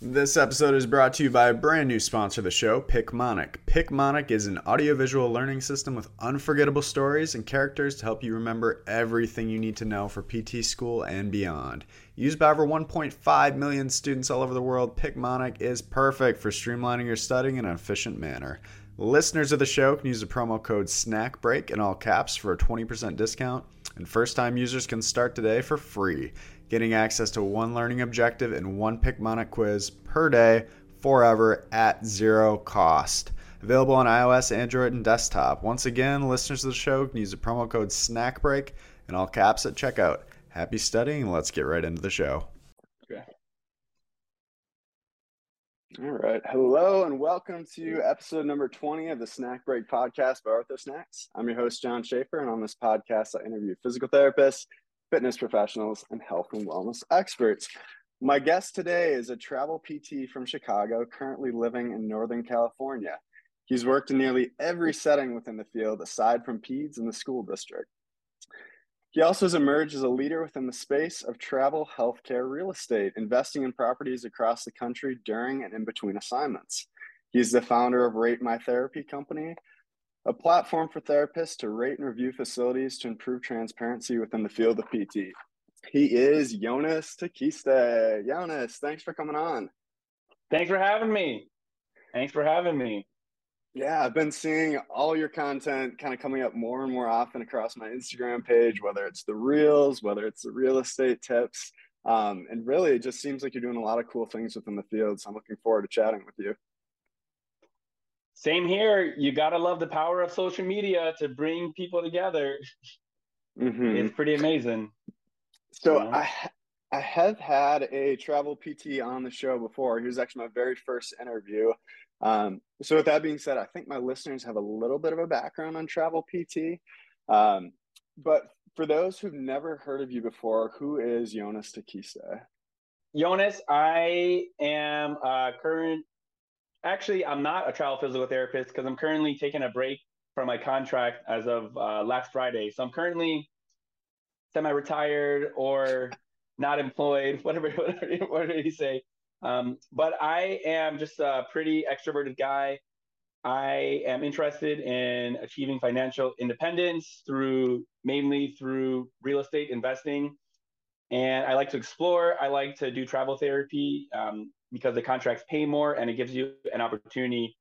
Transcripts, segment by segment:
This episode is brought to you by a brand new sponsor of the show, Picmonic. Picmonic is an audiovisual learning system with unforgettable stories and characters to help you remember everything you need to know for PT school and beyond. Used by over 1.5 million students all over the world, Picmonic is perfect for streamlining your studying in an efficient manner. Listeners of the show can use the promo code SNACKBREAK in all caps for a 20% discount, and first time users can start today for free getting access to one learning objective and one Picmonic quiz per day forever at zero cost. Available on iOS, Android, and desktop. Once again, listeners of the show can use the promo code SNACKBREAK in all caps at checkout. Happy studying, let's get right into the show. Okay. All right. Hello, and welcome to episode number 20 of the Snack Break podcast by Ortho Snacks. I'm your host, John Schaefer, and on this podcast, I interview physical therapists, fitness professionals, and health and wellness experts. My guest today is a travel PT from Chicago, currently living in Northern California. He's worked in nearly every setting within the field, aside from PEDS in the school district. He also has emerged as a leader within the space of travel healthcare real estate, investing in properties across the country during and in between assignments. He's the founder of Rate My Therapy Company, a platform for therapists to rate and review facilities to improve transparency within the field of PT. He is Yonas Tekeste. Yonas, thanks for coming on. Thanks for having me. Thanks for having me. Yeah, I've been seeing all your content kind of coming up more and more often across my Instagram page, whether it's the reels, whether it's the real estate tips. Um, and really, it just seems like you're doing a lot of cool things within the field. So I'm looking forward to chatting with you. Same here. You gotta love the power of social media to bring people together. Mm-hmm. It's pretty amazing. So you know? I I have had a travel PT on the show before. He was actually my very first interview. Um, so with that being said, I think my listeners have a little bit of a background on travel PT. Um, but for those who've never heard of you before, who is Yonas Tekeste? Yonas, I am a current actually, I'm not a travel physical therapist because I'm currently taking a break from my contract as of uh, last Friday. So I'm currently semi-retired or not employed, whatever, whatever, whatever you say. Um, but I am just a pretty extroverted guy. I am interested in achieving financial independence through mainly through real estate investing. And I like to explore. I like to do travel therapy. Um, because the contracts pay more and it gives you an opportunity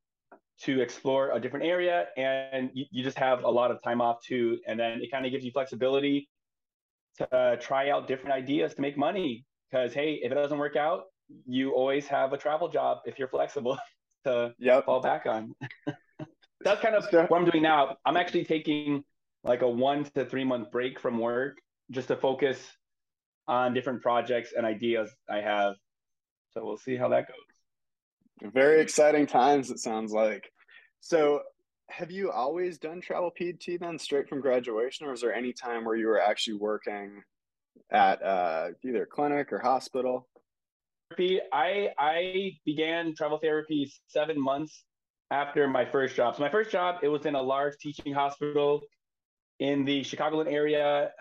to explore a different area and you, you just have a lot of time off too. And then it kind of gives you flexibility to uh, try out different ideas to make money. Because hey if it doesn't work out you always have a travel job if you're flexible to yep. fall back on. That's kind of what i'm doing now. I'm actually taking like a one to three month break from work just to focus on different projects and ideas i have so we'll see how that goes. Very exciting times, it sounds like. So, have you always done travel PT then, straight from graduation, or was there any time where you were actually working at uh, either clinic or hospital? I I began travel therapy seven months after my first job. So my first job, it was in a large teaching hospital in the Chicagoland area.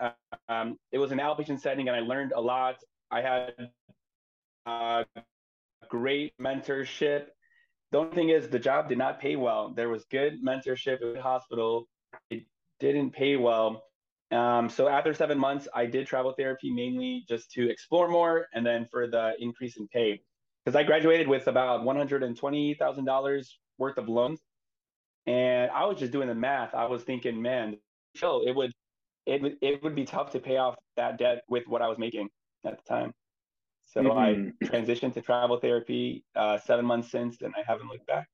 Um, it was an outpatient setting, and I learned a lot. I had uh, great mentorship. The only thing is, the job did not pay well. There was good mentorship at the hospital. It didn't pay well. Um, so after seven months, I did travel therapy mainly just to explore more and then for the increase in pay. Because I graduated with about $120,000 worth of loans. And I was just doing the math. I was thinking, man, chill, it would it would it would be tough to pay off that debt with what I was making at the time. So mm-hmm. I transitioned to travel therapy uh, seven months since, and I haven't looked back.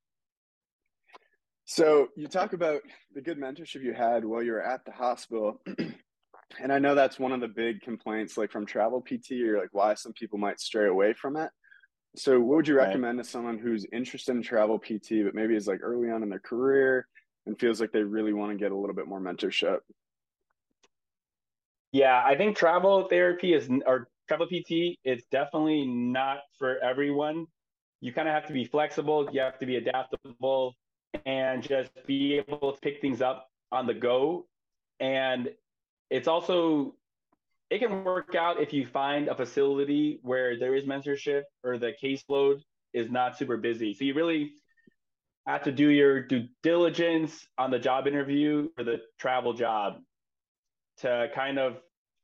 So you talk about the good mentorship you had while you were at the hospital. and I know that's one of the big complaints, like from travel PT, or like why some people might stray away from it. So what would you recommend right. to someone who's interested in travel PT, but maybe is like early on in their career and feels like they really want to get a little bit more mentorship? Yeah, I think travel therapy is, or travel PT, it's definitely not for everyone. You kind of have to be flexible, you have to be adaptable, and just be able to pick things up on the go. And it's also, it can work out if you find a facility where there is mentorship or the caseload is not super busy. So you really have to do your due diligence on the job interview for the travel job to kind of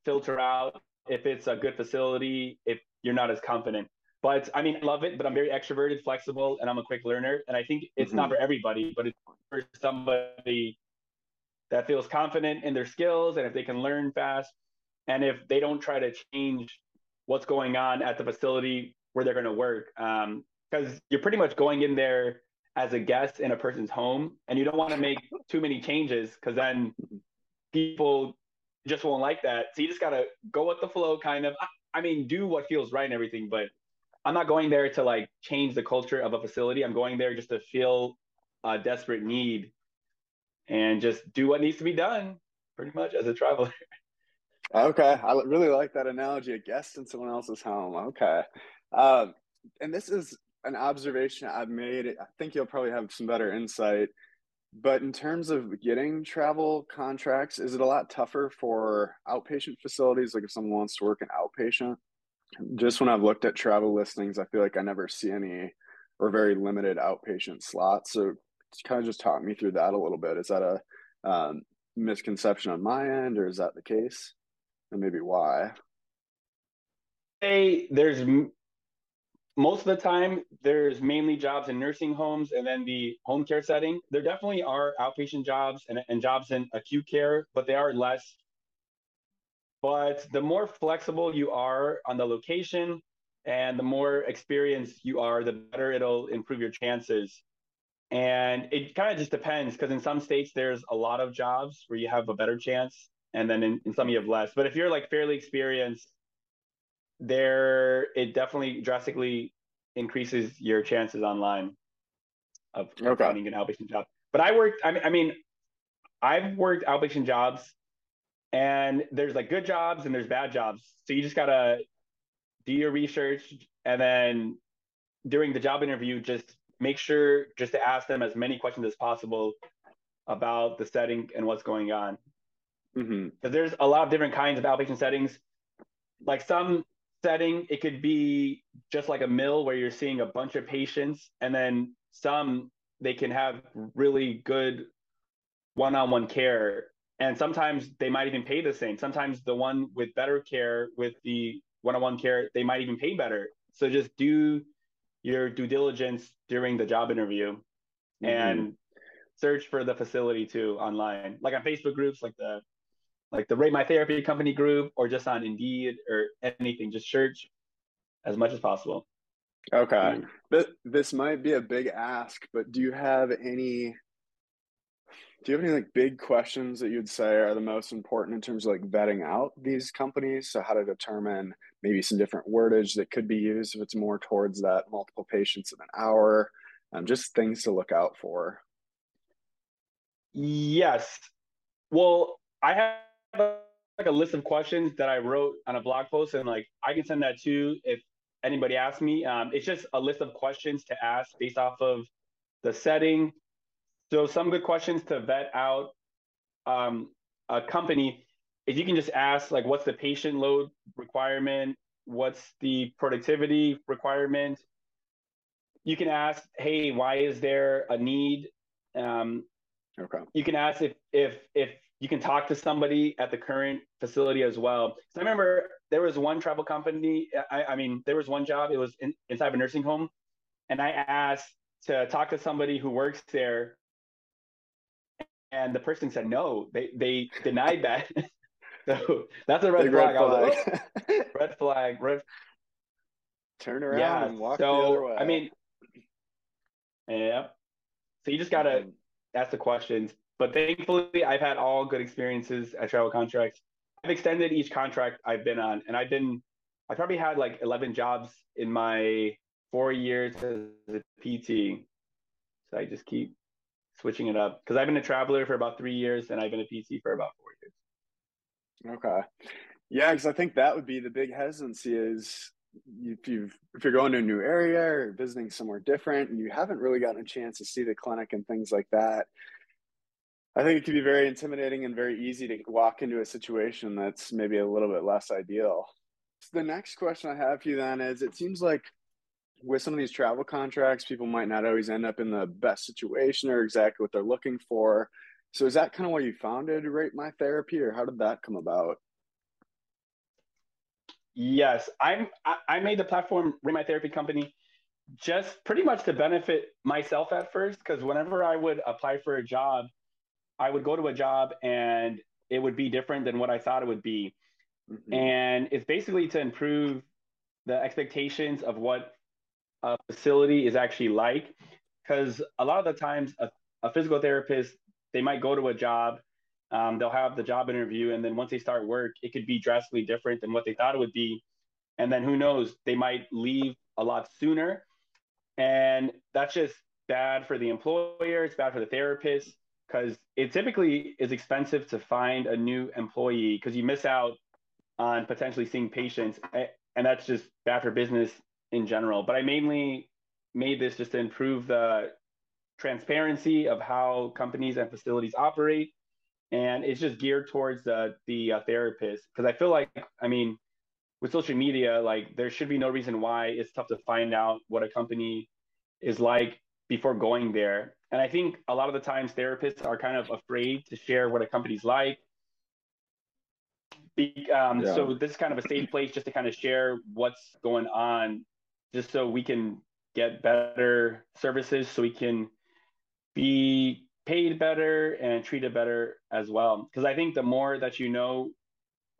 filter out if it's a good facility, if you're not as confident. But I mean, I love it, but I'm very extroverted, flexible, and I'm a quick learner. And I think it's mm-hmm. not for everybody, but it's for somebody that feels confident in their skills and if they can learn fast and if they don't try to change what's going on at the facility where they're going to work. Because um, you're pretty much going in there as a guest in a person's home and you don't want to make too many changes because then people just won't like that. So you just got to go with the flow, kind of. I mean, do what feels right and everything, but I'm not going there to like change the culture of a facility. I'm going there just to feel a desperate need and just do what needs to be done pretty much as a traveler. Okay. I really like that analogy a guest in someone else's home. Okay. Um, and this is an observation I've made. I think you'll probably have some better insight. But in terms of getting travel contracts, is it a lot tougher for outpatient facilities? Like if someone wants to work an outpatient, just when I've looked at travel listings, I feel like I never see any or very limited outpatient slots. So kind of just talk me through that a little bit. Is that a um, misconception on my end, or is that the case? And maybe why? Hey, there's most of the time there's mainly jobs in nursing homes and then the home care setting. There definitely are outpatient jobs and, and jobs in acute care, but they are less. But the more flexible you are on the location and the more experienced you are, the better it'll improve your chances. And it kind of just depends because in some states there's a lot of jobs where you have a better chance, and then in, in some you have less. But if you're like fairly experienced, there it definitely drastically increases your chances online of okay. finding an outpatient job. But I worked, I mean, I mean, I've worked outpatient jobs, and there's like good jobs and there's bad jobs. So you just gotta do your research, and then during the job interview, just make sure just to ask them as many questions as possible about the setting and what's going on. Because mm-hmm. there's a lot of different kinds of outpatient settings. Like some setting, it could be just like a mill where you're seeing a bunch of patients, and then some they can have really good one-on-one care and sometimes they might even pay the same. Sometimes the one with better care with the one-on-one care they might even pay better. So just do your due diligence during the job interview mm-hmm. and search for the facility too online. Like on facebook groups like the like the rate my therapy company group or just on indeed or anything just search as much as possible. Okay. Mm-hmm. but this might be a big ask but do you have any do you have any like big questions that you'd say are the most important in terms of like vetting out these companies? So how to determine maybe some different wordage that could be used if it's more towards that multiple patients in an hour um, just things to look out for. Yes. Well i have like a list of questions that i wrote on a blog post and like i can send that too if anybody asks me. Um, it's just a list of questions to ask based off of the setting. So some good questions to vet out um, a company. If you can just ask like what's the patient load requirement? What's the productivity requirement? You can ask hey why is there a need? Um, okay. you can ask if if if you can talk to somebody at the current facility as well so i remember there was one travel company i, I mean there was one job it was in, inside of a nursing home and i asked to talk to somebody who works there and the person said no they they denied that So that's a red Big flag. Red flag. Like, red flag. Red. Turn around yeah, and walk so, the other way. I mean, yeah. So you just gotta mm-hmm. ask the questions. But thankfully, I've had all good experiences at travel contracts. I've extended each contract I've been on, and I've been, I probably had like 11 jobs in my four years as a PT. So I just keep switching it up because I've been a traveler for about three years and I've been a PT for about four years. Okay. Yeah, because I think that would be the big hesitancy is if you if you're going to a new area or visiting somewhere different and you haven't really gotten a chance to see the clinic and things like that. I think it can be very intimidating and very easy to walk into a situation that's maybe a little bit less ideal. So the next question I have for you then is it seems like with some of these travel contracts, people might not always end up in the best situation or exactly what they're looking for. So is that kind of why you founded Rate My Therapy, or how did that come about? Yes, I'm. I made the platform Rate My Therapy Company just pretty much to benefit myself at first, because whenever I would apply for a job, I would go to a job and it would be different than what I thought it would be, mm-hmm. and it's basically to improve the expectations of what a facility is actually like, because a lot of the times a, a physical therapist they might go to a job um, they'll have the job interview and then once they start work it could be drastically different than what they thought it would be. And then who knows they might leave a lot sooner. And that's just bad for the employer it's bad for the therapist because it typically is expensive to find a new employee because you miss out on potentially seeing patients and that's just bad for business in general. But i mainly made this just to improve the transparency of how companies and facilities operate and it's just geared towards the the uh, therapist. Because i feel like i mean with social media like there should be no reason why it's tough to find out what a company is like before going there and i think a lot of the times therapists are kind of afraid to share what a company's like Be, um, yeah. so this is kind of a safe place just to kind of share what's going on just so we can get better services so we can be paid better and treated better as well. Because I think the more that you know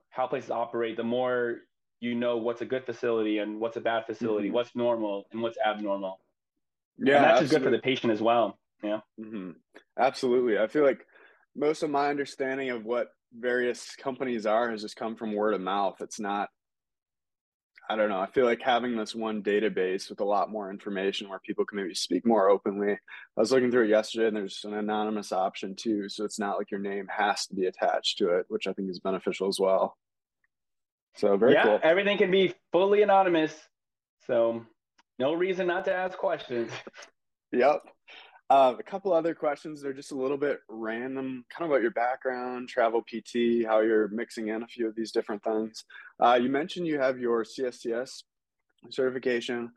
how places operate, the more you know what's a good facility and what's a bad facility, mm-hmm. what's normal and what's abnormal. Yeah, and that's just good for the patient as well. Yeah, mm-hmm. absolutely. I feel like most of my understanding of what various companies are has just come from word of mouth. It's not I don't know. I feel like having this one database with a lot more information where people can maybe speak more openly. I was looking through it yesterday and there's an anonymous option too. So it's not like your name has to be attached to it, which I think is beneficial as well. So very yeah, cool. Everything can be fully anonymous. So no reason not to ask questions. yep. Uh, a couple other questions. They're just a little bit random, kind of about your background, travel PT, how you're mixing in a few of these different things. Uh, you mentioned you have your CSCS certification.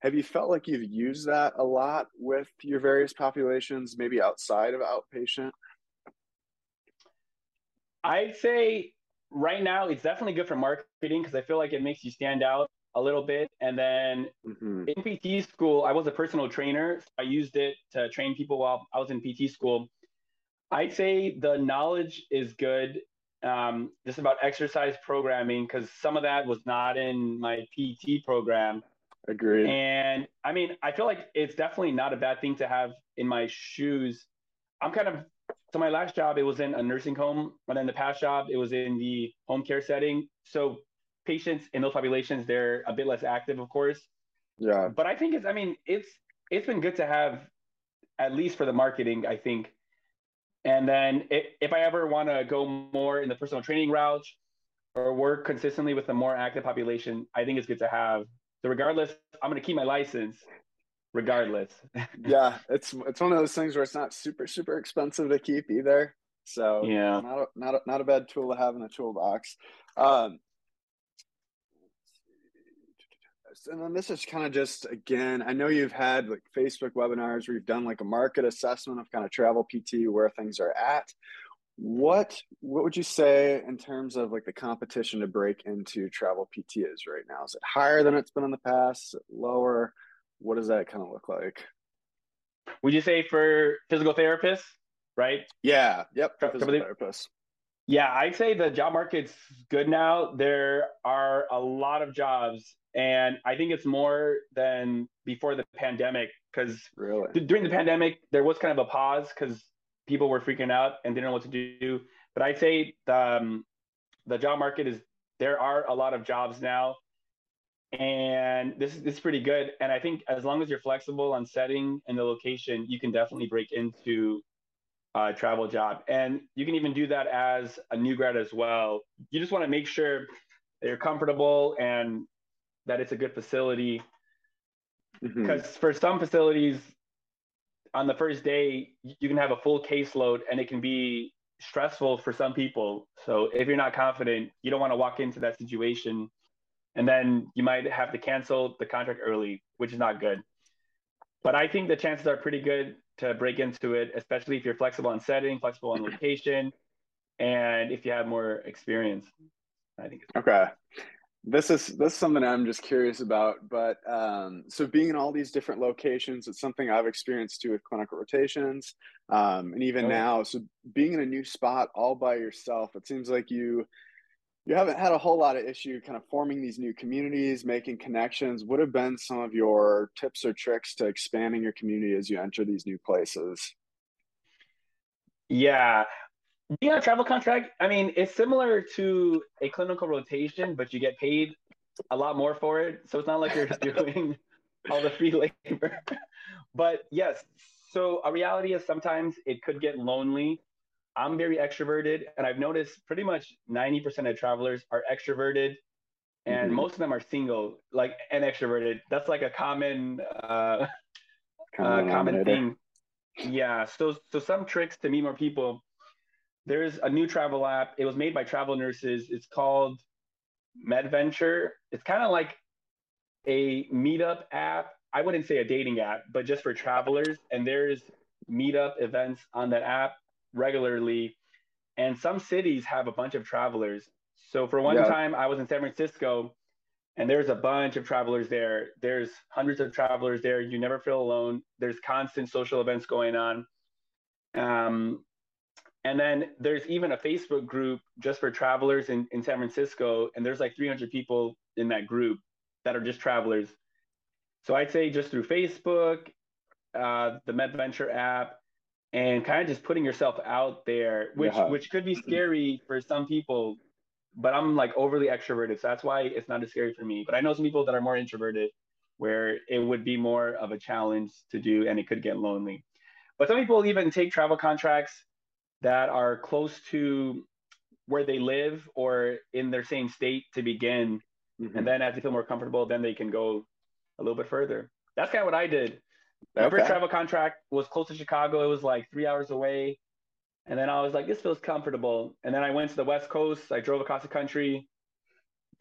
Have you felt like you've used that a lot with your various populations, maybe outside of outpatient? I'd say right now it's definitely good for marketing because I feel like it makes you stand out a little bit. And then mm-hmm. in PT school, I was a personal trainer. So I used it to train people while I was in PT school. I'd say the knowledge is good um, just about exercise programming because some of that was not in my PT program. Agreed. And I mean, I feel like it's definitely not a bad thing to have in my shoes. I'm kind of so my last job it was in a nursing home, and then the past job it was in the home care setting. So patients in those populations, they're a bit less active, of course. Yeah. But I think it's, I mean, it's it's been good to have, at least for the marketing, I think. And then if, if I ever want to go more in the personal training route or work consistently with a more active population, I think it's good to have. So regardless, I'm going to keep my license regardless. yeah, it's it's one of those things where it's not super super expensive to keep either. So yeah, not a, not a, not a bad tool to have in the toolbox. Um, and then this is kind of just again i know you've had like facebook webinars where you've done like a market assessment of kind of travel pt where things are at. What what would you say in terms of like the competition to break into travel pt is right now? Is it higher than it's been in the past? Lower? What does that kind of look like? Would you say for physical therapists right? Yeah yep for physical therapists. Yeah, I'd say the job market's good now. There are a lot of jobs and I think it's more than before the pandemic because really? during the pandemic there was kind of a pause because people were freaking out and didn't know what to do. But I'd say the, um, the job market is there are a lot of jobs now, and this this is pretty good. And I think as long as you're flexible on setting and the location, you can definitely break into a travel job. And you can even do that as a new grad as well. You just want to make sure that you're comfortable and that it's a good facility. Because mm-hmm. for some facilities, on the first day, you can have a full caseload and it can be stressful for some people. So if you're not confident, you don't want to walk into that situation and then you might have to cancel the contract early, which is not good. But I think the chances are pretty good to break into it, especially if you're flexible on setting, flexible on location, and if you have more experience. I think. It's okay. This is this is something I'm just curious about, but um, so being in all these different locations, it's something I've experienced too with clinical rotations, um, and even oh. now. So being in a new spot all by yourself, it seems like you you haven't had a whole lot of issue kind of forming these new communities, making connections. What have been some of your tips or tricks to expanding your community as you enter these new places? Yeah. Being a travel contract, I mean, it's similar to a clinical rotation, but you get paid a lot more for it. So it's not like you're doing all the free labor. but yes, so a reality is sometimes it could get lonely I'm very extroverted, and I've noticed pretty much 90% of travelers are extroverted, and mm-hmm. most of them are single, like and extroverted. That's like a common, uh, common, uh, common thing. Yeah. So, so some tricks to meet more people. There's a new travel app. It was made by travel nurses. It's called MedVenture. It's kind of like a meetup app. I wouldn't say a dating app, but just for travelers. And there's meetup events on that app regularly. And some cities have a bunch of travelers. So for one yeah. time, I was in San Francisco and there's a bunch of travelers there. There's hundreds of travelers there. You never feel alone. There's constant social events going on. Um, and then there's even a Facebook group just for travelers in, in San Francisco. And there's like 300 people in that group that are just travelers. So I'd say just through Facebook, uh, the MedVenture app, and kind of just putting yourself out there, which yeah. which could be scary for some people. But I'm like overly extroverted, so that's why it's not as scary for me. But I know some people that are more introverted, where it would be more of a challenge to do, and it could get lonely. But some people even take travel contracts that are close to where they live or in their same state to begin, mm-hmm. and then as they feel more comfortable, then they can go a little bit further. That's kind of what I did. My okay. first travel contract was close to Chicago. It was like three hours away. And then I was like, this feels comfortable. And then I went to the West Coast. I drove across the country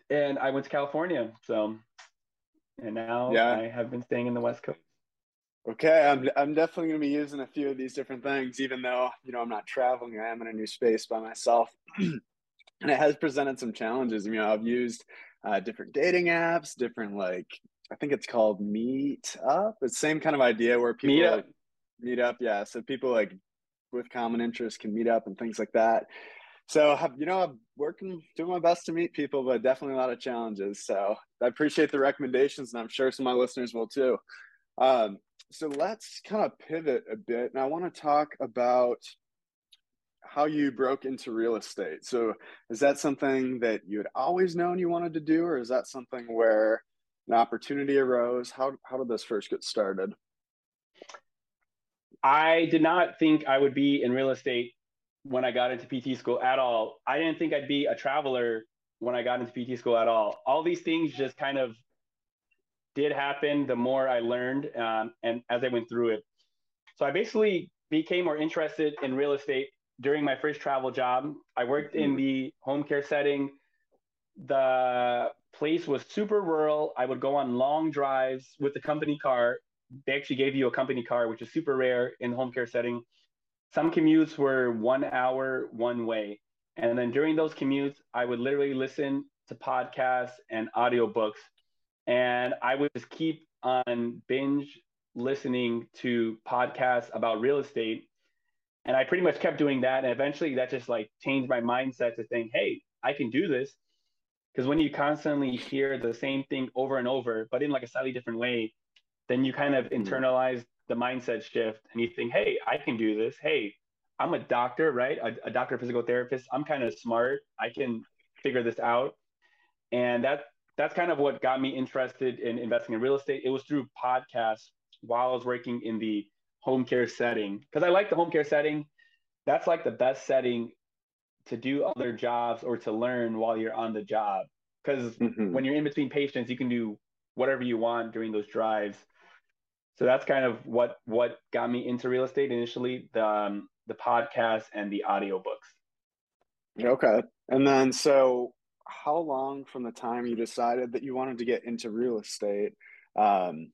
and I went to California. So, and now yeah. I have been staying in the West Coast. Okay, I'm, I'm definitely going to be using a few of these different things, even though, you know, I'm not traveling. I am in a new space by myself. and it has presented some challenges. You know, I've used uh, different dating apps, different like I think it's called Meet Up. It's the same kind of idea where people meet up. Like, meet up, yeah. So people like with common interests can meet up and things like that. So I've you know, I'm working, doing my best to meet people, but definitely a lot of challenges. So I appreciate the recommendations, and I'm sure some of my listeners will too. Um, so let's kind of pivot a bit, and I want to talk about how you broke into real estate. So is that something that you had always known you wanted to do, or is that something where an opportunity arose? How how did this first get started? I did not think I would be in real estate when I got into PT school at all. I didn't think I'd be a traveler when I got into PT school at all. All these things just kind of did happen the more I learned um, and as I went through it. So I basically became more interested in real estate during my first travel job. I worked in mm-hmm. the home care setting. The place was super rural. I would go on long drives with the company car. They actually gave you a company car, which is super rare in the home care setting. Some commutes were one hour one way. And then during those commutes, I would literally listen to podcasts and audiobooks. And I would just keep on binge listening to podcasts about real estate. And I pretty much kept doing that. And eventually that just like changed my mindset to think, hey, I can do this because when you constantly hear the same thing over and over but in like a slightly different way then you kind of mm-hmm. internalize the mindset shift and you think hey i can do this hey i'm a doctor right a, a doctor physical therapist i'm kind of smart i can figure this out and that that's kind of what got me interested in investing in real estate it was through podcasts while i was working in the home care setting because i like the home care setting that's like the best setting to do other jobs or to learn while you're on the job. Because mm-hmm. when you're in between patients, you can do whatever you want during those drives. So that's kind of what what got me into real estate initially, the um, the podcast and the audiobooks. Okay. And then so how long from the time you decided that you wanted to get into real estate um,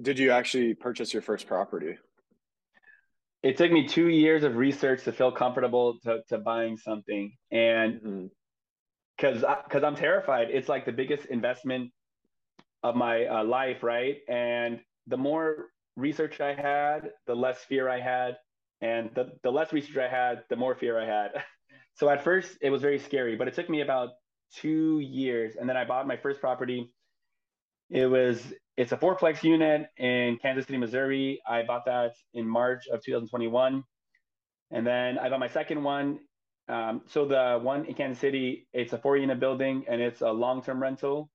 did you actually purchase your first property? It took me two years of research to feel comfortable to, to buying something. And because mm-hmm. because I'm terrified, it's like the biggest investment of my uh, life, right? And the more research I had, the less fear I had. And the, the less research I had, the more fear I had. so at first, it was very scary, but it took me about two years. And then I bought my first property. It was it's a fourplex unit in Kansas City, Missouri. I bought that in March of 2021. And then I bought my second one. Um, so the one in Kansas City, it's a four unit building and it's a long term rental.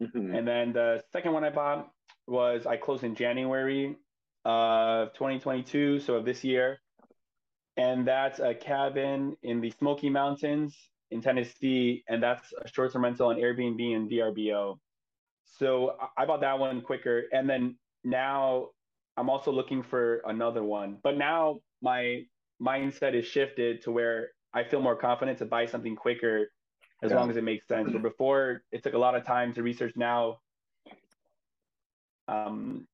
Mm-hmm. And then the second one I bought was I closed in January of 2022, so of this year. And that's a cabin in the Smoky Mountains in Tennessee. And that's a short term rental on Airbnb and VRBO. So I bought that one quicker. And then now I'm also looking for another one. But now my mindset is shifted to where I feel more confident to buy something quicker as yeah. long as it makes sense. But before it took a lot of time to research now. Um,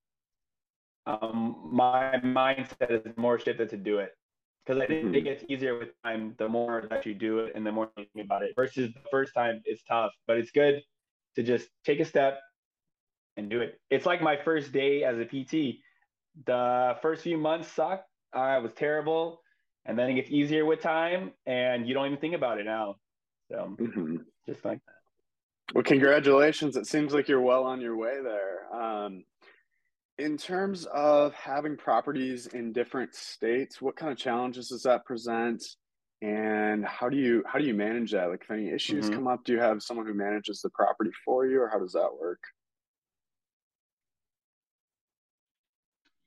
um, my mindset is more shifted to do it because I think it gets easier with time the more that you do it and the more you think about it. Versus the first time, it's tough, but it's good to just take a step, and do it. It's like my first day as a PT. The first few months sucked. I was terrible. And then it gets easier with time and you don't even think about it now. So mm-hmm. just like that. Well, congratulations. It seems like you're well on your way there. Um, in terms of having properties in different states, what kind of challenges does that present? And how do you how do you manage that? Like if any issues mm-hmm. come up, do you have someone who manages the property for you or how does that work?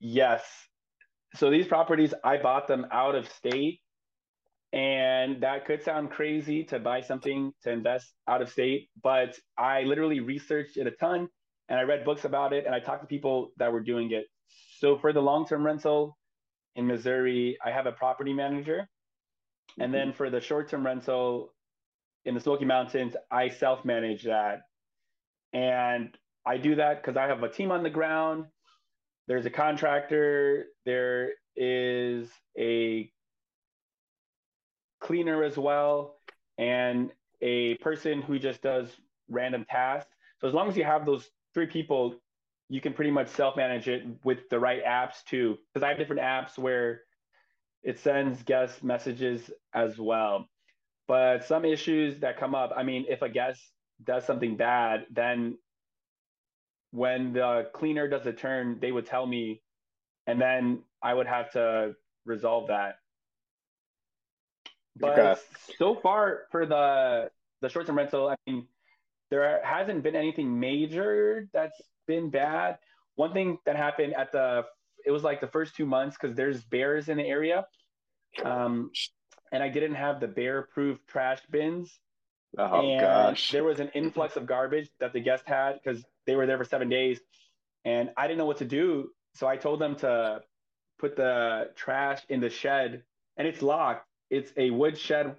Yes. So these properties, I bought them out of state. And that could sound crazy to buy something to invest out of state, but I literally researched it a ton and I read books about it and I talked to people that were doing it. So for the long term rental in Missouri, I have a property manager. Mm-hmm. And then mm-hmm. for the short term rental in the Smoky Mountains, I self manage that. And I do that because I have a team on the ground there's a contractor, there is a cleaner as well, and a person who just does random tasks. So as long as you have those three people, you can pretty much self-manage it with the right apps too. Because I have different apps where it sends guest messages as well. But some issues that come up, I mean, if a guest does something bad, then when the cleaner does a turn, they would tell me, and then I would have to resolve that. But okay. so far for the the short term rental, I mean, there hasn't been anything major that's been bad. One thing that happened at the it was like the first two months because there's bears in the area, um, and I didn't have the bear proof trash bins. Oh and gosh! There was an influx of garbage that the guest had because they were there for seven days, and I didn't know what to do. So I told them to put the trash in the shed, and it's locked. It's a wood shed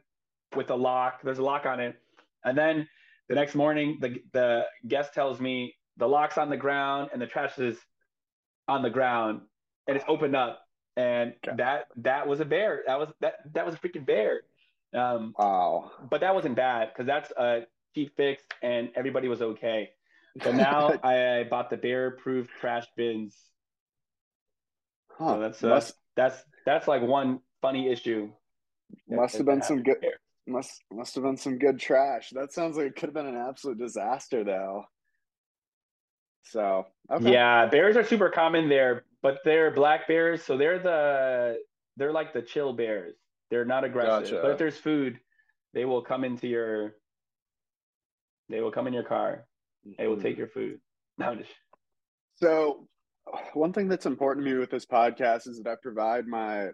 with a lock. There's a lock on it. And then the next morning, the the guest tells me the lock's on the ground and the trash is on the ground, and it's opened up. And okay. that that was a bear. That was that that was a freaking bear. Um, wow. But that wasn't bad because that's a cheap fix, and everybody was okay. But now I bought the bear-proof trash bins. Huh. So that's uh, must, that's that's like one funny issue. Must have been some good. Must must have been some good trash. That sounds like it could have been an absolute disaster, though. So okay. yeah, bears are super common there, but they're black bears, so they're the they're like the chill bears. They're not aggressive, gotcha. but if there's food, they will come into your. They will come in your car. They will take mm-hmm. your food. No, just... So, one thing that's important to me with this podcast is that I provide my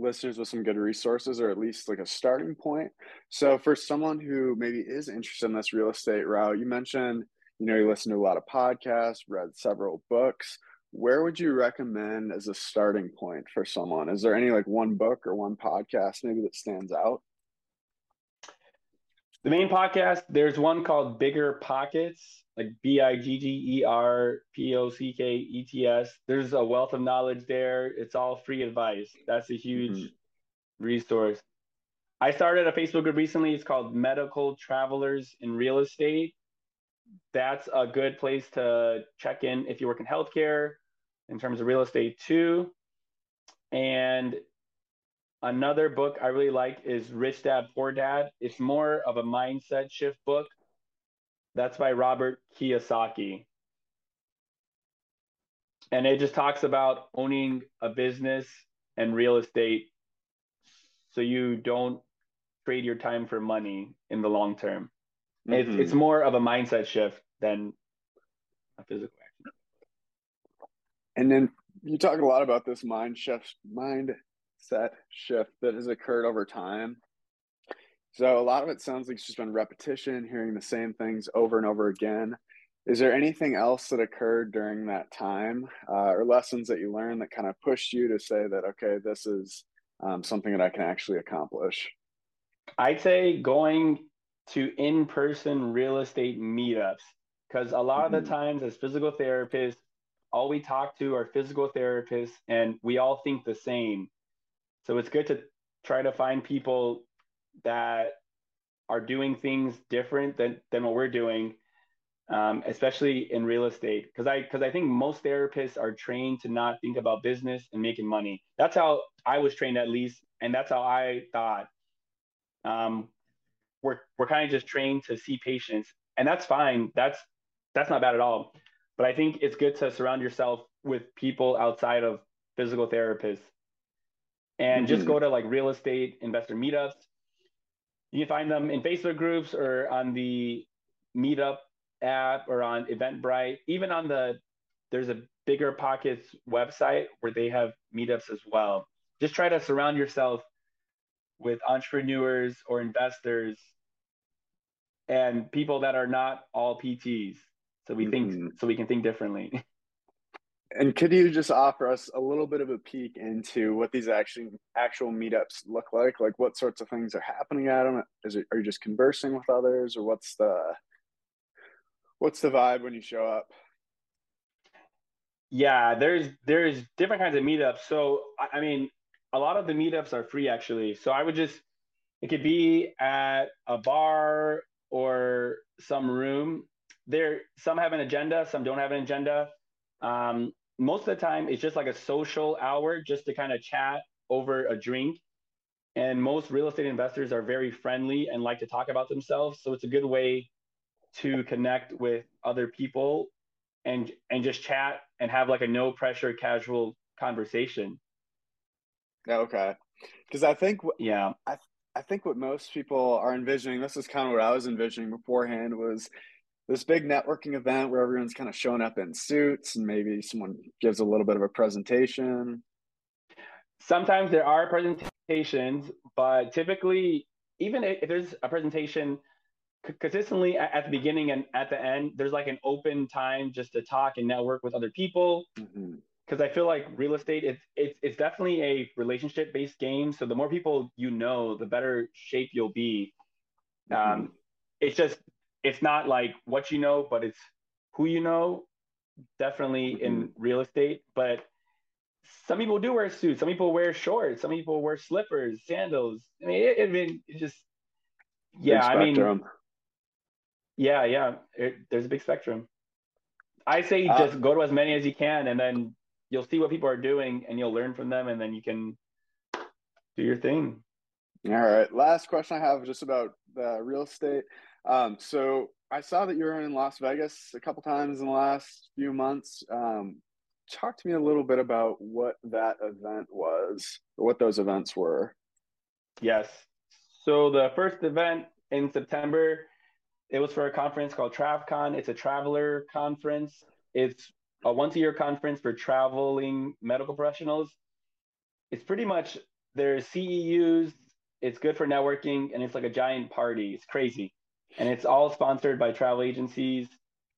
listeners with some good resources or at least like a starting point. So, for someone who maybe is interested in this real estate route, you mentioned, you know, you listen to a lot of podcasts, read several books. Where would you recommend as a starting point for someone? Is there any like one book or one podcast maybe that stands out? The main podcast, there's one called Bigger Pockets, like B I G G E R P O C K E T S. There's a wealth of knowledge there. It's all free advice. That's a huge mm-hmm. resource. I started a Facebook group recently. It's called Medical Travelers in Real Estate. That's a good place to check in if you work in healthcare in terms of real estate too. And another book I really like is Rich Dad Poor Dad. It's more of a mindset shift book. That's by Robert Kiyosaki. And it just talks about owning a business and real estate so you don't trade your time for money in the long term. Mm-hmm. It's, it's more of a mindset shift than a physical action. And then you talk a lot about this mind shift, mindset shift that has occurred over time. So a lot of it sounds like it's just been repetition, hearing the same things over and over again. Is there anything else that occurred during that time, uh, or lessons that you learned that kind of pushed you to say that okay, this is um, something that I can actually accomplish? I'd say going to in-person real estate meetups because a lot mm-hmm. of the mm-hmm. times as physical therapists all we talk to are physical therapists and we all think the same so it's good to try to find people that are doing things different than, than what we're doing um, especially in real estate because i because i think most therapists are trained to not think about business and making money that's how i was trained at least and that's how i thought um, we're we're kind of just trained to see patients, and that's fine. That's that's not bad at all. But I think it's good to surround yourself with people outside of physical therapists, and mm-hmm. just go to like real estate investor meetups. You can find them in Facebook groups or on the Meetup app or on Eventbrite, even on the there's a bigger pockets website where they have meetups as well. Just try to surround yourself with entrepreneurs or investors and people that are not all PTs. So we mm-hmm. think so we can think differently. And could you just offer us a little bit of a peek into what these actually actual meetups look like? Like what sorts of things are happening at them? Is it are you just conversing with others, or what's the what's the vibe when you show up? Yeah, there's there's different kinds of meetups. So I mean, a lot of the meetups are free actually. So I would just it could be at a bar or some room. There some have an agenda, some don't have an agenda. Um, most of the time it's just like a social hour just to kind of chat over a drink. And most real estate investors are very friendly and like to talk about themselves. So it's a good way to connect with other people and and just chat and have like a no pressure casual conversation Okay. Because I think, yeah, I, I think what most people are envisioning, this is kind of what I was envisioning beforehand, was this big networking event where everyone's kind of showing up in suits and maybe someone gives a little bit of a presentation. Sometimes there are presentations, but typically, even if there's a presentation consistently at the beginning and at the end, there's like an open time just to talk and network with other people. Mm-hmm because I feel like real estate it's it's it's definitely a relationship based game. So the more people you know, the better shape you'll be. Mm-hmm. Um, it's just it's not like what you know, but it's who you know. Definitely mm-hmm. in real estate, but some people do wear suits. Some people wear shorts. Some people wear slippers, sandals. I mean, it, it, it, just yeah. I mean, yeah, yeah. It, there's a big spectrum. I say uh, just go to as many as you can, and then you'll see what people are doing and you'll learn from them and then you can do your thing. All right. Last question I have just about the real estate. Um, so I saw that you were in Las Vegas a couple times in the last few months. Um, talk to me a little bit about what that event was, or what those events were. Yes. So the first event in September, it was for a conference called TravCon. It's a traveler conference. It's a once a year conference for traveling medical professionals. It's pretty much there's CEUs, it's good for networking, and it's like a giant party. It's crazy. And it's all sponsored by travel agencies.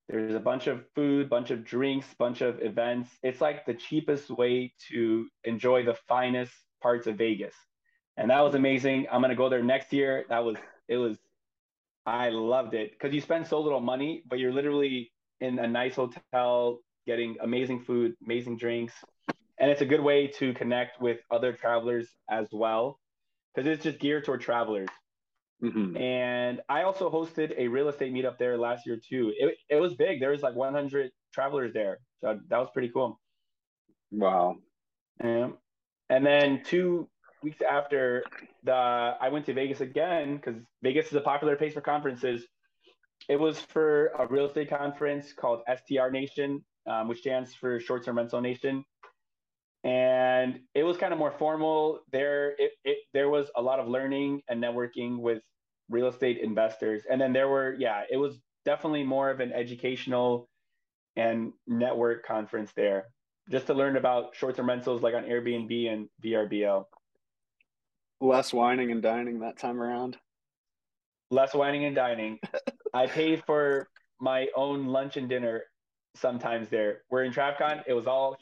There's a bunch of food, bunch of drinks, bunch of events. It's like the cheapest way to enjoy the finest parts of Vegas. And that was amazing. I'm gonna go there next year. That was it was I loved it because you spend so little money, but you're literally in a nice hotel, getting amazing food, amazing drinks, and it's a good way to connect with other travelers as well because it's just geared toward travelers. Mm-hmm. And I also hosted a real estate meetup there last year too. It, it was big. There was like 100 travelers there, so that was pretty cool. Wow. Um, and then two weeks after the, I went to Vegas again because Vegas is a popular place for conferences. It was for a real estate conference called STR Nation, um, which stands for Short Term Rental Nation and it was kind of more formal. There it, it there was a lot of learning and networking with real estate investors. And then there were yeah it was definitely more of an educational and network conference there just to learn about short-term rentals like on airbnb and vrbo less whining and dining that time around. Less whining and dining. I paid for my own lunch and dinner sometimes there. We're in TravCon it was all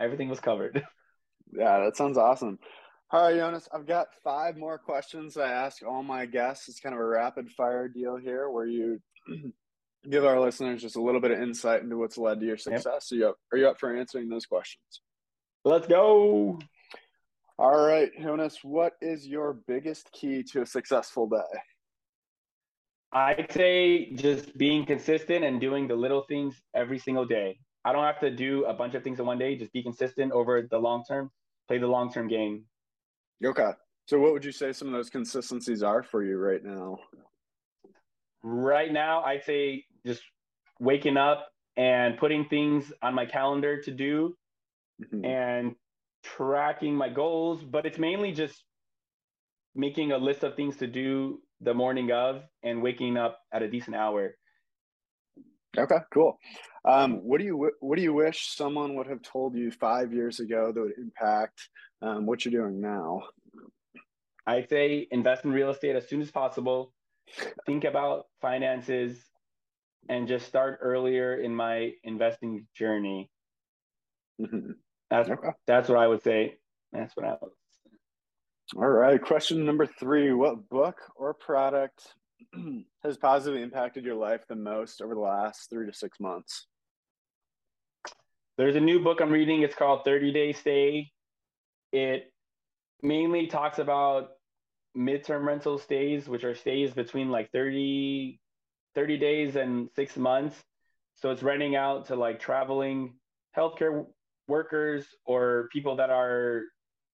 everything was covered. Yeah, that sounds awesome. All right, Yonas, I've got five more questions I ask all my guests. It's kind of a rapid fire deal here where you give our listeners just a little bit of insight into what's led to your success. Yep. So you up, are you up for answering those questions? Let's go. All right, Yonas, what is your biggest key to a successful day? I'd say just being consistent and doing the little things every single day. I don't have to do a bunch of things in one day. Just be consistent over the long term. Play the long term game. Okay. So, what would you say some of those consistencies are for you right now? Right now, I'd say just waking up and putting things on my calendar to do mm-hmm. and tracking my goals. But it's mainly just making a list of things to do the morning of and waking up at a decent hour. Okay, cool. Um, what do you what do you wish someone would have told you five years ago that would impact um, what you're doing now? I say invest in real estate as soon as possible. Think about finances, and just start earlier in my investing journey. Mm-hmm. That's okay. that's what I would say. That's what I would. Say. All right. Question number three: What book or product has positively impacted your life the most over the last three to six months? There's a new book I'm reading. It's called 30 Day Stay. It mainly talks about midterm rental stays, which are stays between like 30, 30 days and six months. So it's renting out to like traveling healthcare workers or people that are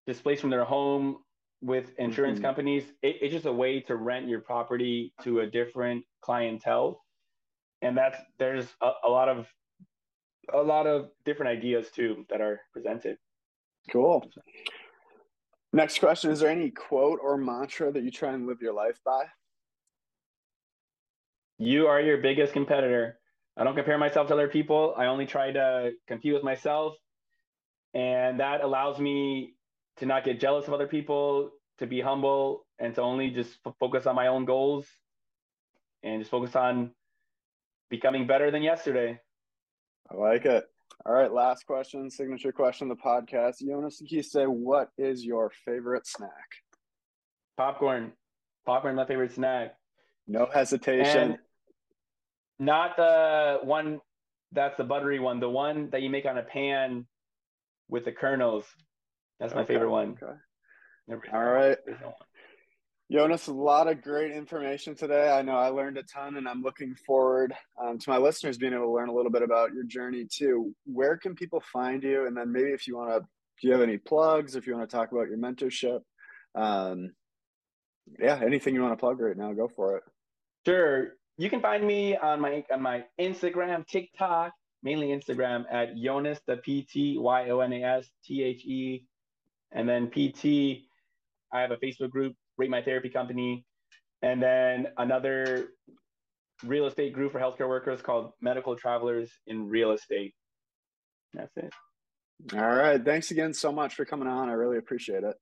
displaced from their home with insurance mm-hmm. companies. It, it's just a way to rent your property to a different clientele. And that's there's a, a lot of a lot of different ideas too that are presented. Cool. Next question Is there any quote or mantra that you try and live your life by? You are your biggest competitor. I don't compare myself to other people. I only try to compete with myself. And that allows me to not get jealous of other people, to be humble, and to only just f- focus on my own goals and just focus on becoming better than yesterday. I like it. All right, last question, signature question of the podcast. Yonas say, what is your favorite snack? Popcorn. Popcorn, my favorite snack. No hesitation. And not the one that's the buttery one, the one that you make on a pan with the kernels. That's my okay, favorite one. Okay. All right. Yonas, a lot of great information today. I know I learned a ton, and I'm looking forward um, to my listeners being able to learn a little bit about your journey too. Where can people find you? And then maybe if you want to, do you have any plugs? If you want to talk about your mentorship, um, yeah, anything you want to plug right now, go for it. Sure, you can find me on my on my Instagram, TikTok, mainly Instagram at Yonas the PT Y O N A S T H E, and then PT. I have a Facebook group Rate My Therapy Company, and then another real estate group for healthcare workers called Medical Travelers in Real Estate. That's it. All right. Thanks again so much for coming on. I really appreciate it.